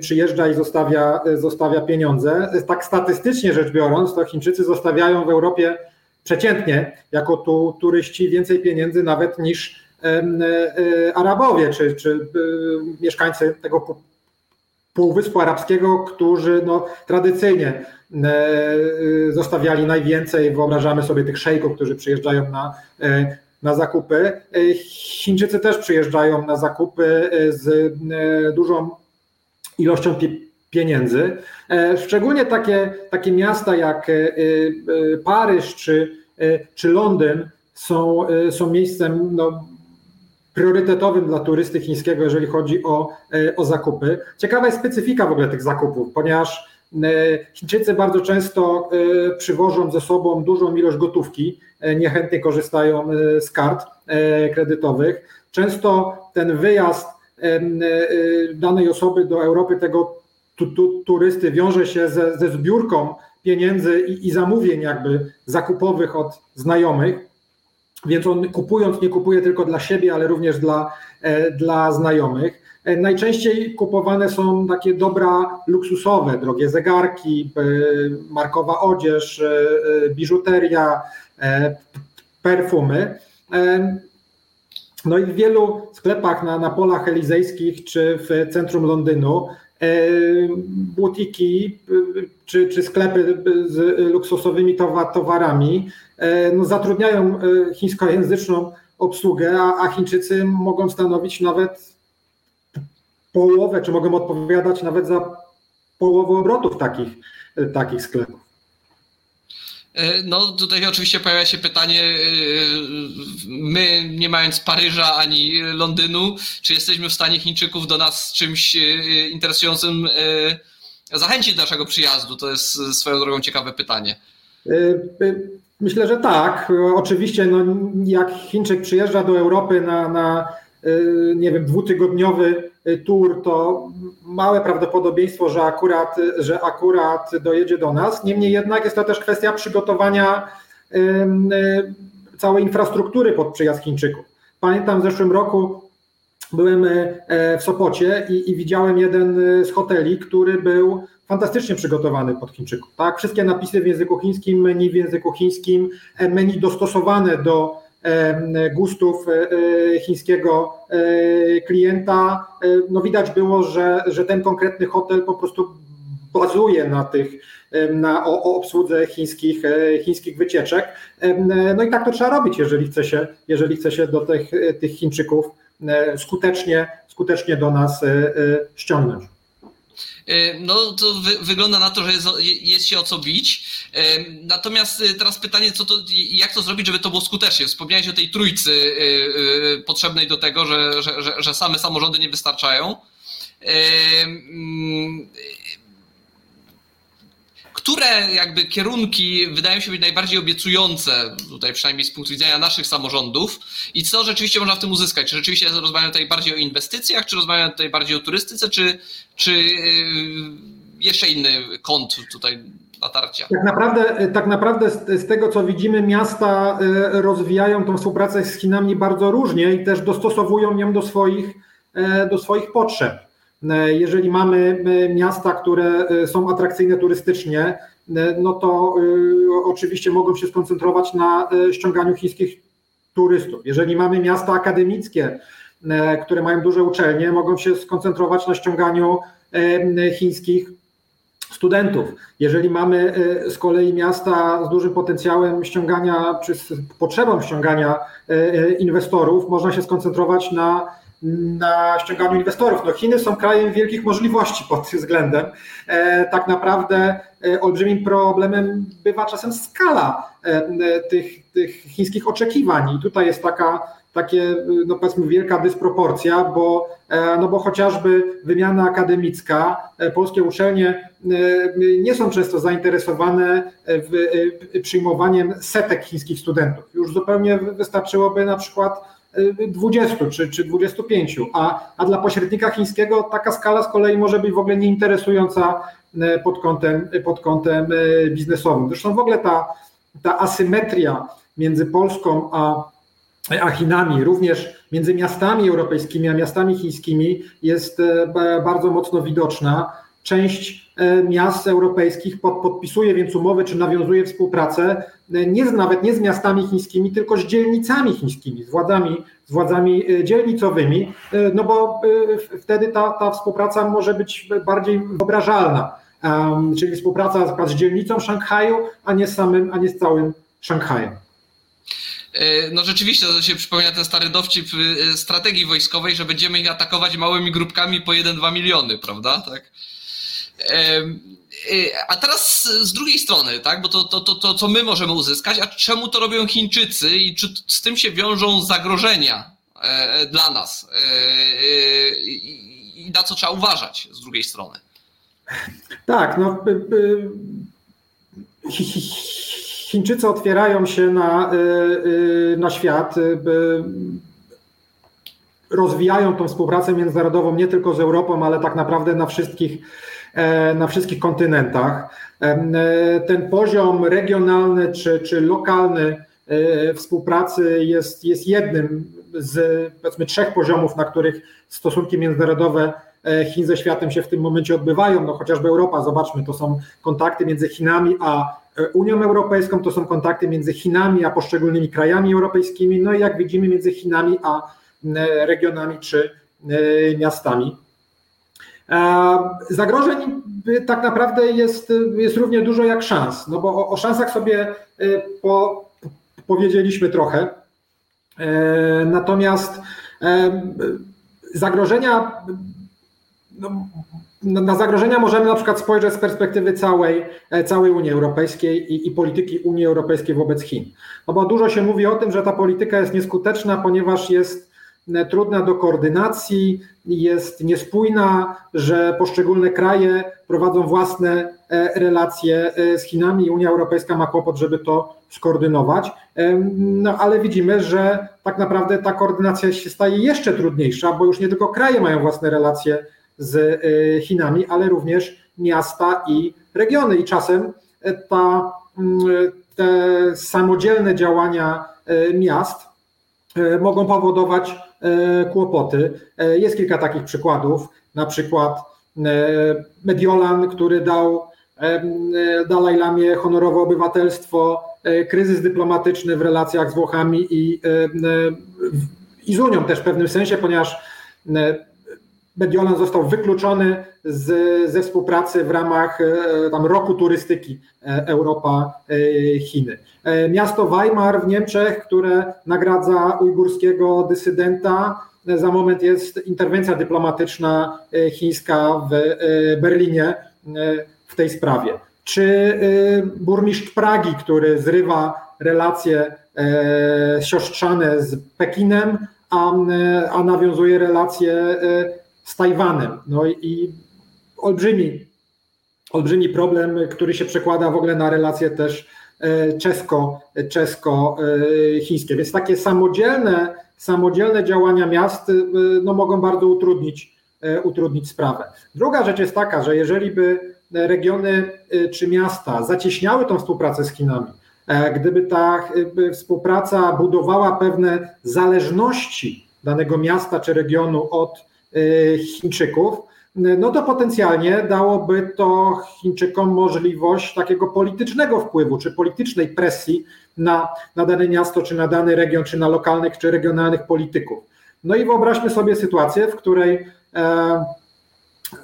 przyjeżdża i zostawia, zostawia pieniądze. Tak statystycznie rzecz biorąc, to Chińczycy zostawiają w Europie przeciętnie jako tu, turyści więcej pieniędzy nawet niż E, e, Arabowie, czy, czy e, mieszkańcy tego Półwyspu Arabskiego, którzy no, tradycyjnie zostawiali najwięcej. Wyobrażamy sobie tych szejków, którzy przyjeżdżają na, na zakupy. Chińczycy też przyjeżdżają na zakupy z dużą ilością pieniędzy. Szczególnie takie, takie miasta jak Paryż czy, czy Londyn są, są miejscem no, priorytetowym dla turysty chińskiego, jeżeli chodzi o, e, o zakupy. Ciekawa jest specyfika w ogóle tych zakupów, ponieważ e, Chińczycy bardzo często e, przywożą ze sobą dużą ilość gotówki, niechętnie korzystają z kart kredytowych. Często ten wyjazd danej osoby do Europy, tego tu, tu, turysty, wiąże się ze, ze zbiórką pieniędzy i, i zamówień jakby zakupowych od znajomych. Więc on kupując nie kupuje tylko dla siebie, ale również dla, e, dla znajomych. E, najczęściej kupowane są takie dobra luksusowe, drogie zegarki, e, markowa odzież, biżuteria, perfumy. No i w wielu sklepach na, na polach elizejskich czy w centrum Londynu butiki czy, czy sklepy z luksusowymi towarami E, no, zatrudniają e, chińskojęzyczną obsługę, a, a Chińczycy mogą stanowić nawet połowę, czy mogą odpowiadać nawet za połowę obrotów takich, e, takich sklepów. No tutaj oczywiście pojawia się pytanie, my nie mając Paryża ani Londynu, czy jesteśmy w stanie Chińczyków do nas czymś interesującym zachęcić do naszego przyjazdu? To jest swoją drogą ciekawe pytanie. Myślę, że tak. Oczywiście, no, jak Chińczyk przyjeżdża do Europy na, na nie wiem, dwutygodniowy y, tour, to małe prawdopodobieństwo, że akurat, że akurat dojedzie do nas. Niemniej jednak jest to też kwestia przygotowania y, całej infrastruktury pod przyjazd Chińczyków. Pamiętam w zeszłym roku byłem w Sopocie i, i widziałem jeden z hoteli, który był fantastycznie przygotowany pod Chińczyków. Tak? Wszystkie napisy w języku chińskim, menu w języku chińskim, e, menu dostosowane do e, gustów e, chińskiego klienta. No widać było, że, że ten konkretny hotel po prostu bazuje na tych, na obsłudze chińskich, chińskich wycieczek. No i tak to trzeba robić, jeżeli chce się, jeżeli chce się do tych, tych Chińczyków skutecznie, skutecznie do nas ściągnąć. E, no to wy, wygląda na to, że jest, jest, się o co bić. E, natomiast e, teraz pytanie, co to, jak to zrobić, żeby to było skutecznie? Wspomniałeś o tej trójcy potrzebnej do tego, że, że, że, że same samorządy nie wystarczają. Które jakby kierunki wydają się być najbardziej obiecujące, tutaj przynajmniej z punktu widzenia naszych samorządów i co rzeczywiście można w tym uzyskać? Czy rzeczywiście rozmawiamy tutaj bardziej o inwestycjach, czy rozmawiamy tutaj bardziej o turystyce, czy, czy yy, jeszcze inny kąt tutaj natarcia? Tak naprawdę, tak naprawdę z, z tego, co widzimy, miasta yy, rozwijają tą współpracę z Chinami bardzo różnie i też dostosowują ją do swoich, yy, do swoich potrzeb. E, jeżeli mamy e, miasta, które e, są atrakcyjne turystycznie, no to oczywiście mogą się skoncentrować na ściąganiu chińskich turystów. Jeżeli mamy miasta akademickie, które mają duże uczelnie, mogą się skoncentrować na ściąganiu chińskich studentów. Jeżeli mamy z kolei miasta z dużym potencjałem ściągania, czy z potrzebą ściągania inwestorów, można się skoncentrować na na ściąganiu inwestorów. No Chiny są krajem wielkich możliwości pod tym względem. E, tak naprawdę e, olbrzymim problemem bywa czasem skala e, tych, tych chińskich oczekiwań i tutaj jest taka takie, no powiedzmy, wielka dysproporcja, bo, no bo chociażby wymiana akademicka, polskie uczelnie nie są często zainteresowane przyjmowaniem setek chińskich studentów. Już zupełnie wystarczyłoby na przykład 20 czy, czy 25, a, a dla pośrednika chińskiego taka skala z kolei może być w ogóle nieinteresująca pod kątem, pod kątem biznesowym. Zresztą w ogóle ta, ta asymetria między Polską a, a Chinami, również między miastami europejskimi a miastami chińskimi jest bardzo mocno widoczna część e, miast europejskich pod, podpisuje więc umowy czy nawiązuje współpracę e, nie z, nawet nie z miastami chińskimi, tylko z dzielnicami chińskimi, z władzami, z władzami e, dzielnicowymi, no bo wtedy ta, ta współpraca może być bardziej wyobrażalna, czyli współpraca z dzielnicą Szanghaju, a nie z samym, a nie z całym Szanghajem. No rzeczywiście, to się przypomina ten stary dowcip strategii wojskowej, że będziemy ich atakować małymi grupkami po 1-2 miliony, prawda? Tak. Y, a teraz z drugiej strony, tak, bo to, to, to, to, co my możemy uzyskać, a czemu to robią Chińczycy i czy z tym się wiążą zagrożenia e, dla nas e, e, i na co trzeba uważać z drugiej strony? Tak, no. Chińczycy otwierają się na, na świat, rozwijają tą współpracę międzynarodową nie tylko z Europą, ale tak naprawdę na wszystkich E, na wszystkich kontynentach. E, ten poziom regionalny czy, czy lokalny e, współpracy jest, jest jednym z powiedzmy trzech poziomów, na których stosunki międzynarodowe Chin ze światem się w tym momencie odbywają. No chociażby Europa, zobaczmy, to są kontakty między Chinami a Unią Europejską, to są kontakty między Chinami a poszczególnymi krajami europejskimi, no i jak widzimy między Chinami a regionami czy miastami. Zagrożeń tak naprawdę jest, jest równie dużo jak szans, no bo o, o szansach sobie y, po, powiedzieliśmy trochę. E, natomiast zagrożenia, no, na zagrożenia możemy na przykład spojrzeć z perspektywy całej, e, całej Unii Europejskiej i, i, polityki Unii Europejskiej wobec Chin. No bo dużo się mówi o tym, że ta polityka jest nieskuteczna, ponieważ jest trudna do koordynacji, jest niespójna, że poszczególne kraje prowadzą własne e, relacje e, z Chinami i Unia Europejska ma kłopot, żeby to skoordynować. No ale widzimy, że tak naprawdę ta koordynacja się staje jeszcze trudniejsza, bo już nie tylko kraje mają własne relacje z e, Chinami, ale również miasta i regiony. I czasem ta, te samodzielne działania miast mogą powodować E, kłopoty. E, jest kilka takich przykładów, na przykład e, Mediolan, który dał Dalaj Lamie honorowe obywatelstwo, kryzys dyplomatyczny w relacjach z Włochami i, i z Unią też w pewnym sensie, ponieważ Mediolan został wykluczony z, ze współpracy w ramach tam roku turystyki Europa-Chiny. E, miasto Weimar w Niemczech, które nagradza ujgurskiego dysydenta. E, za moment jest interwencja dyplomatyczna e, chińska w Berlinie w tej sprawie. Czy burmistrz Pragi, który zrywa relacje siostrzane z Pekinem, a, a nawiązuje relacje z Tajwanem. No i olbrzymi, olbrzymi problem, który się przekłada w ogóle na relacje też E, czesko, czesko-chińskie. Więc takie samodzielne, samodzielne działania miast e, no, mogą bardzo utrudnić, e, utrudnić sprawę. Druga rzecz jest taka, że jeżeli by regiony czy miasta zacieśniały tą współpracę z Chinami, gdyby ta współpraca budowała pewne zależności danego miasta czy regionu od Chińczyków, no to potencjalnie dałoby to Chińczykom możliwość takiego politycznego wpływu, czy politycznej presji na, na dane miasto, czy na dany region, czy na lokalnych, czy regionalnych polityków. No i wyobraźmy sobie sytuację, w której e,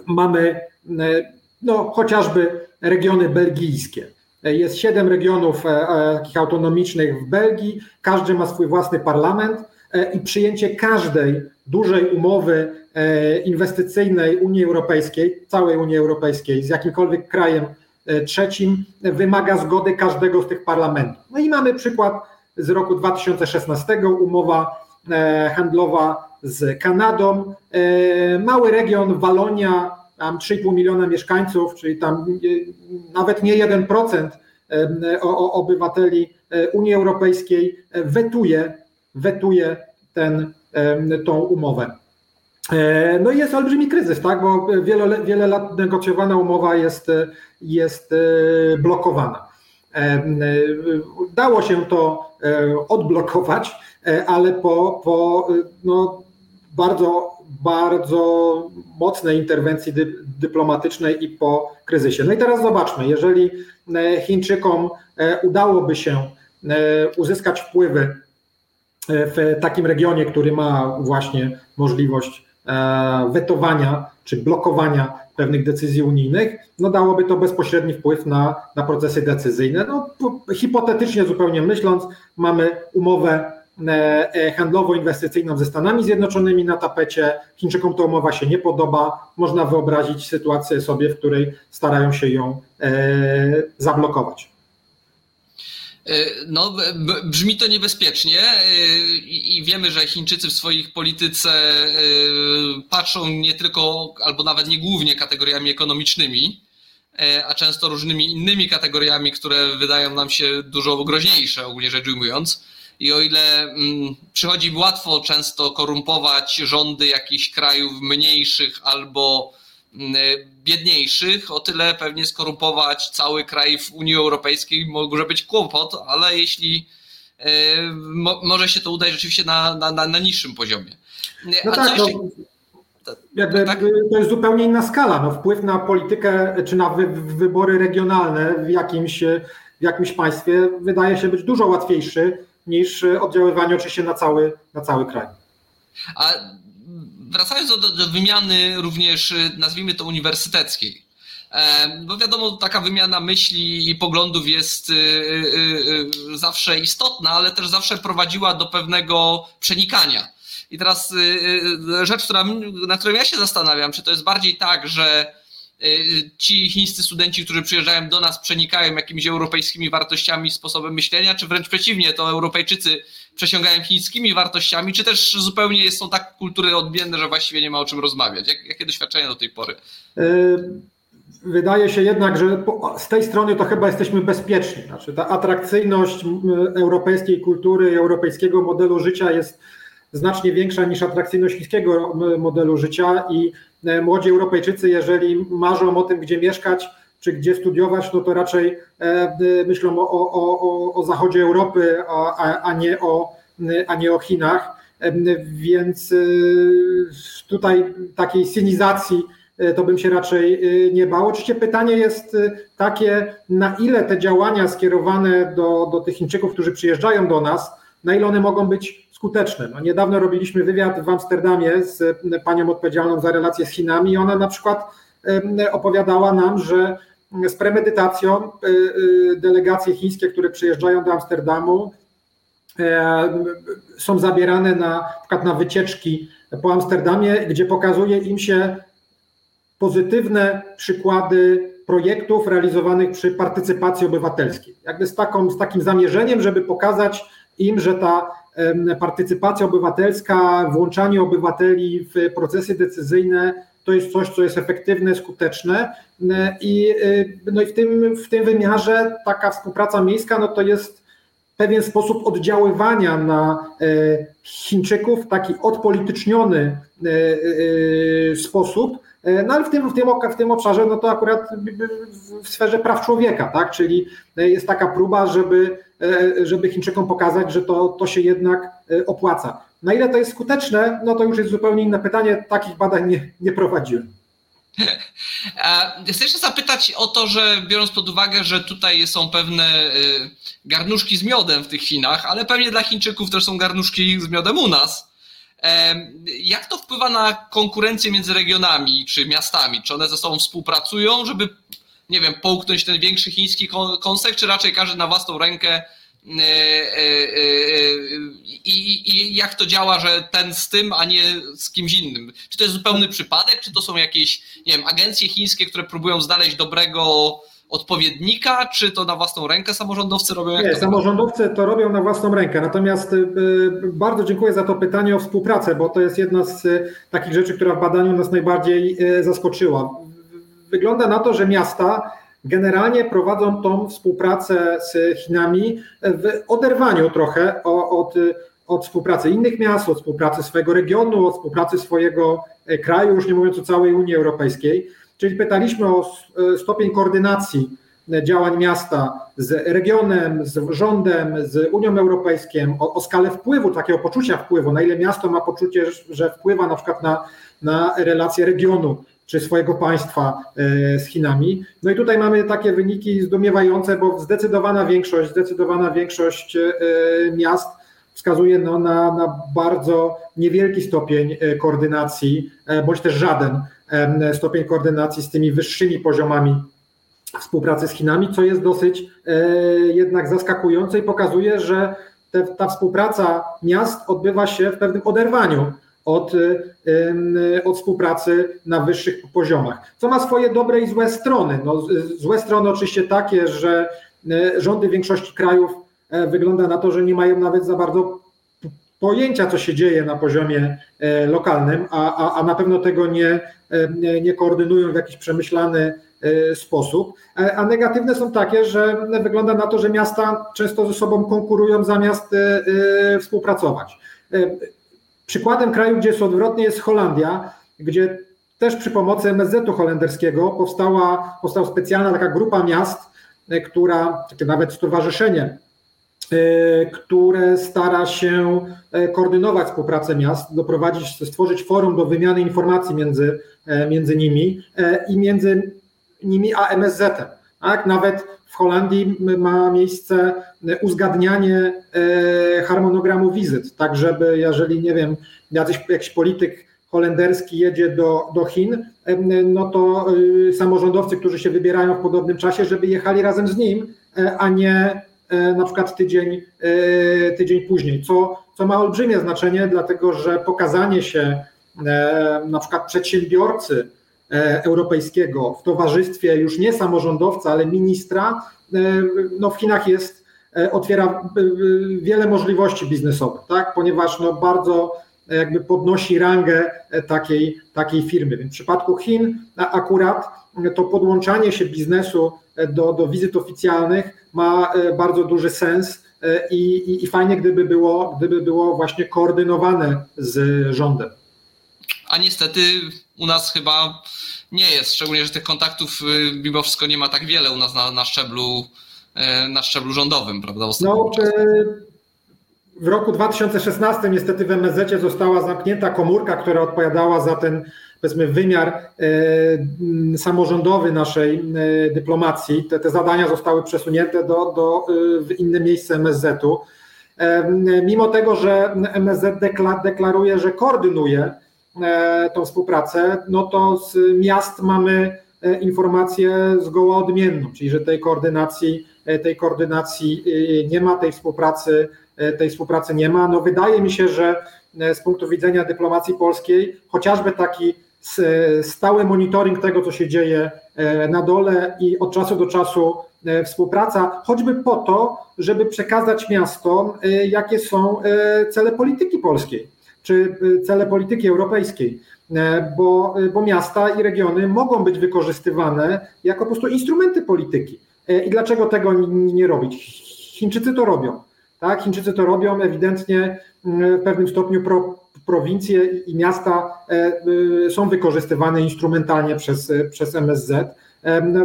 mamy e, no, chociażby regiony belgijskie. Jest siedem regionów e, e takich autonomicznych w Belgii, każdy ma swój własny parlament e, i przyjęcie każdej dużej umowy inwestycyjnej Unii Europejskiej, całej Unii Europejskiej z jakimkolwiek krajem e, trzecim wymaga zgody każdego z tych parlamentów. No i mamy przykład z roku 2016, umowa e, handlowa z Kanadą. Mały region Walonia, tam 3,5 miliona mieszkańców, czyli tam nawet nie 1% obywateli Unii Europejskiej wetuje, wetuje ten, tą umowę. No i jest olbrzymi kryzys, tak? bo wiele, wiele lat negocjowana umowa jest, jest blokowana. Dało się to odblokować, ale po, po no, bardzo, bardzo mocnej interwencji dy, dyplomatycznej i po kryzysie. No i teraz zobaczmy, jeżeli Chińczykom udałoby się uzyskać wpływy w takim regionie, który ma właśnie możliwość e, wetowania czy blokowania pewnych decyzji unijnych, no dałoby to bezpośredni wpływ na, na procesy decyzyjne. No, hipotetycznie zupełnie myśląc, mamy umowę e, e, handlowo-inwestycyjną ze Stanami Zjednoczonymi na tapecie. Chińczykom ta umowa się nie podoba. Można wyobrazić sytuację sobie, w której starają się ją zablokować. E, no, brzmi to niebezpiecznie e, i wiemy, że Chińczycy w swoich polityce e, patrzą nie tylko, albo nawet nie głównie kategoriami ekonomicznymi, a często różnymi innymi kategoriami, które wydają nam się dużo groźniejsze, ogólnie rzecz ujmując. I o ile mm, przychodzi łatwo często korumpować rządy jakichś krajów mniejszych albo biedniejszych, o tyle pewnie skorumpować cały kraj w Unii Europejskiej może być kłopot, ale jeśli e, może się to udać rzeczywiście na, na, na niższym poziomie. No tak, jeszcze... no, jakby tak? to jest zupełnie inna skala. No, wpływ na politykę czy na wy, wybory regionalne w jakimś, w jakimś państwie wydaje się być dużo łatwiejszy niż oddziaływanie oczywiście na cały, na cały kraj. A wracając do, do wymiany również, y, nazwijmy to uniwersyteckiej, e, bo wiadomo, taka wymiana myśli i poglądów jest y, y, zawsze istotna, ale też zawsze prowadziła do pewnego przenikania. I teraz rzecz, która, na którą ja się zastanawiam, czy to jest bardziej tak, że ci chińscy studenci, którzy przyjeżdżają do nas, przenikają jakimiś europejskimi wartościami, sposobem myślenia, czy wręcz przeciwnie, to Europejczycy przesiągają chińskimi wartościami, czy też zupełnie są tak kultury odmienne, że właściwie nie ma o czym rozmawiać? Jak, jakie doświadczenia do tej pory? E, wydaje się jednak, że z tej strony to chyba jesteśmy bezpieczni. Znaczy, ta atrakcyjność europejskiej kultury, europejskiego modelu życia jest znacznie większa niż atrakcyjność chińskiego modelu życia i e, młodzi Europejczycy, jeżeli marzą o tym, gdzie mieszkać, czy gdzie studiować, no to raczej e, myślą o, o, o, o zachodzie Europy, a, a, nie o, a nie o Chinach. E, więc e, tutaj takiej synizacji to bym się raczej nie bał. Oczywiście pytanie jest takie, na ile te działania skierowane do, do tych Chińczyków, którzy przyjeżdżają do nas, na ile one mogą być skuteczne. No, niedawno robiliśmy wywiad w Amsterdamie z panią odpowiedzialną za relacje z Chinami i ona na przykład opowiadała nam, że z premedytacją y, delegacje chińskie, które przyjeżdżają do Amsterdamu, e, są zabierane na, na na wycieczki po Amsterdamie, gdzie pokazuje im się pozytywne przykłady projektów realizowanych przy partycypacji obywatelskiej. Jakby z, taką, z takim zamierzeniem, żeby pokazać im, że ta partycypacja obywatelska, włączanie obywateli w procesy decyzyjne to jest coś, co jest efektywne, skuteczne. I, no i w, tym, w tym wymiarze taka współpraca miejska no to jest pewien sposób oddziaływania na e, Chińczyków, taki odpolityczniony e, e, sposób, no ale w tym, w tym, w tym obszarze no to akurat w sferze praw człowieka, tak? czyli jest taka próba, żeby, żeby Chińczykom pokazać, że to, to się jednak opłaca. Na ile to jest skuteczne, no to już jest zupełnie inne pytanie. Takich badań nie, nie prowadziłem. Chcę jeszcze zapytać o to, że biorąc pod uwagę, że tutaj są pewne garnuszki z miodem w tych Chinach, ale pewnie dla Chińczyków też są garnuszki z miodem u nas. Jak to wpływa na konkurencję między regionami czy miastami? Czy one ze sobą współpracują, żeby, nie wiem, połknąć ten większy chiński kąsek, czy raczej każdy na własną rękę E, e, e, I, I, jak to działa, że ten z tym, a nie z kimś innym? Czy to jest zupełny przypadek, czy to są jakieś, nie wiem, agencje chińskie, które próbują znaleźć dobrego odpowiednika, czy to na własną rękę samorządowcy robią? nie, samorządowcy to robią na własną rękę. Natomiast bardzo dziękuję za to pytanie o współpracę, bo to jest jedna z takich rzeczy, która w badaniu nas najbardziej zaskoczyła. Wygląda na to, że miasta generalnie prowadzą tą współpracę z Chinami w oderwaniu trochę od, od współpracy innych miast, od współpracy swojego regionu, od współpracy swojego kraju, już nie mówiąc o całej Unii Europejskiej. Czyli pytaliśmy o stopień koordynacji działań miasta z regionem, z rządem, z Unią Europejską, o, o, skalę wpływu, takiego poczucia wpływu, na ile miasto ma poczucie, że wpływa na przykład na, na relacje regionu czy swojego państwa e, z Chinami. No i tutaj mamy takie wyniki zdumiewające, bo zdecydowana większość, zdecydowana większość e, miast wskazuje no na, na bardzo niewielki stopień e, koordynacji, bądź też żaden stopień koordynacji z tymi wyższymi poziomami współpracy z Chinami, co jest dosyć jednak zaskakujące i pokazuje, że te, ta współpraca miast odbywa się w pewnym oderwaniu od, od współpracy na wyższych poziomach, co ma swoje dobre i złe strony. No, złe strony oczywiście takie, że e, rządy większości krajów e, wygląda na to, że nie mają nawet za bardzo pojęcia, co się dzieje na poziomie e, lokalnym, a, a, a na pewno tego nie, nie koordynują w jakiś przemyślany sposób. A negatywne są takie, że wygląda na to, że miasta często ze sobą konkurują zamiast współpracować. Przykładem kraju, gdzie jest odwrotnie, jest Holandia, gdzie też przy pomocy MSZ-u holenderskiego powstała, powstała specjalna taka grupa miast, e, która, takie nawet stowarzyszenie, e, które stara się e, koordynować współpracę miast, doprowadzić, stworzyć forum do wymiany informacji między, między nimi i między nimi a MSZ-em. Tak? Nawet w Holandii ma miejsce uzgadnianie e, harmonogramu wizyt, tak żeby jeżeli, nie wiem, jakiś, jakiś polityk holenderski jedzie do, do Chin, e, no to e, samorządowcy, którzy się wybierają w podobnym czasie, żeby jechali razem z nim, a nie na przykład tydzień, tydzień później, co, co ma olbrzymie znaczenie, dlatego że pokazanie się na przykład przedsiębiorcy, E, europejskiego w towarzystwie już nie samorządowca, ale ministra, e, no w Chinach jest, e, otwiera wiele możliwości biznesowych, tak? ponieważ no bardzo jakby podnosi rangę takiej, takiej firmy. Więc w przypadku Chin akurat to podłączanie się biznesu do, do wizyt oficjalnych ma bardzo duży sens i, i, i fajnie, gdyby było, gdyby było właśnie koordynowane z rządem. A niestety u nas chyba nie jest, szczególnie, że tych kontaktów y, mimo wszystko nie ma tak wiele u nas na, na szczeblu y, na szczeblu rządowym, prawda? No, w roku 2016 niestety w MSZ została zamknięta komórka, która odpowiadała za ten powiedzmy wymiar e, samorządowy naszej e, dyplomacji. Te, te zadania zostały przesunięte do, do, w inne miejsce MSZ-u. E, mimo tego, że MSZ deklaruje, że koordynuje E, tą współpracę, no to z miast mamy e, informację zgoła odmienną, czyli że tej koordynacji, e, tej koordynacji nie ma, tej współpracy, tej współpracy nie ma. No wydaje mi się, że z punktu widzenia dyplomacji polskiej, chociażby taki stały monitoring tego, co się dzieje na dole i od czasu do czasu współpraca, choćby po to, żeby przekazać miastom, jakie są cele polityki polskiej czy cele polityki europejskiej, e, bo, bo miasta i regiony mogą być wykorzystywane jako po prostu instrumenty polityki. E, I dlaczego tego nie robić? Chińczycy to robią. Tak? Chińczycy to robią ewidentnie mm, w pewnym stopniu pro, prowincje i miasta e, y, są wykorzystywane instrumentalnie przez, przez MSZ.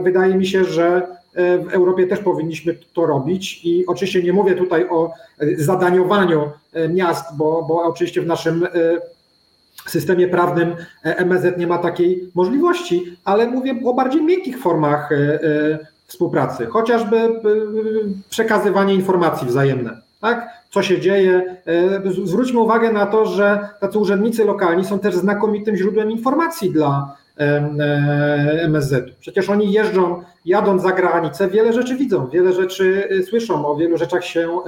Wydaje mi się, że E, w Europie też powinniśmy to robić i oczywiście nie mówię tutaj o e, zadaniowaniu e, miast, bo, bo oczywiście w naszym systemie prawnym MSZ nie ma takiej możliwości, ale mówię o bardziej miękkich formach współpracy, chociażby przekazywanie informacji wzajemne. Tak? Co się dzieje? Zwróćmy uwagę na to, że tacy urzędnicy lokalni są też znakomitym źródłem informacji dla, MSZ. Przecież oni jeżdżą, jadąc za granicę, wiele rzeczy widzą, wiele rzeczy y, słyszą, o wielu rzeczach się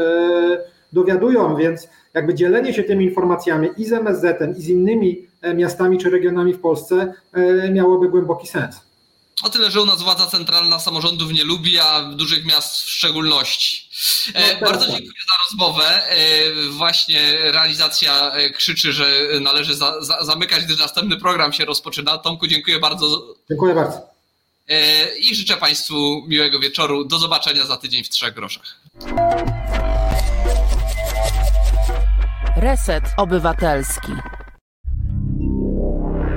dowiadują, więc jakby dzielenie się tymi informacjami i z MSZ-em, i z innymi e, miastami czy regionami w Polsce e, miałoby głęboki sens. O tyle, że u nas władza centralna samorządów nie lubi, a dużych miast w szczególności. E, no, Bardzo tak. dziękuję za rozmowę. E, właśnie realizacja e, krzyczy, że należy za, za, zamykać, gdyż następny program się rozpoczyna. Tomku, dziękuję bardzo. Dziękuję bardzo. I życzę Państwu miłego wieczoru. Do zobaczenia za tydzień w Trzech Groszach. Reset Obywatelski.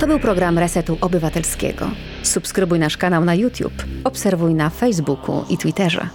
To był program Resetu Obywatelskiego. Subskrybuj nasz kanał na YouTube, obserwuj na Facebooku i Twitterze.